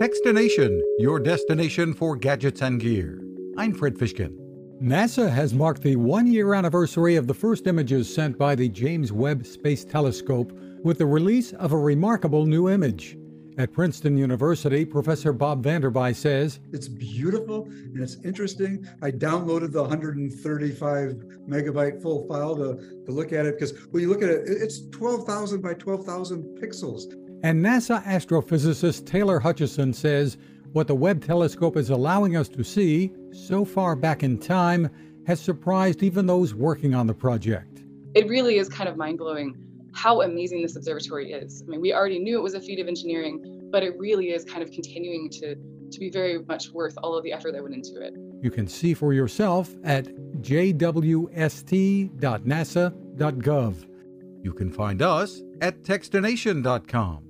Techstination, your destination for gadgets and gear. I'm Fred Fishkin. NASA has marked the one year anniversary of the first images sent by the James Webb Space Telescope with the release of a remarkable new image. At Princeton University, Professor Bob Vanderbei says It's beautiful and it's interesting. I downloaded the 135 megabyte full file to, to look at it because when you look at it, it's 12,000 by 12,000 pixels. And NASA astrophysicist Taylor Hutchison says what the Webb telescope is allowing us to see so far back in time has surprised even those working on the project. It really is kind of mind blowing how amazing this observatory is. I mean, we already knew it was a feat of engineering, but it really is kind of continuing to, to be very much worth all of the effort that went into it. You can see for yourself at jwst.nasa.gov. You can find us at Techstination.com.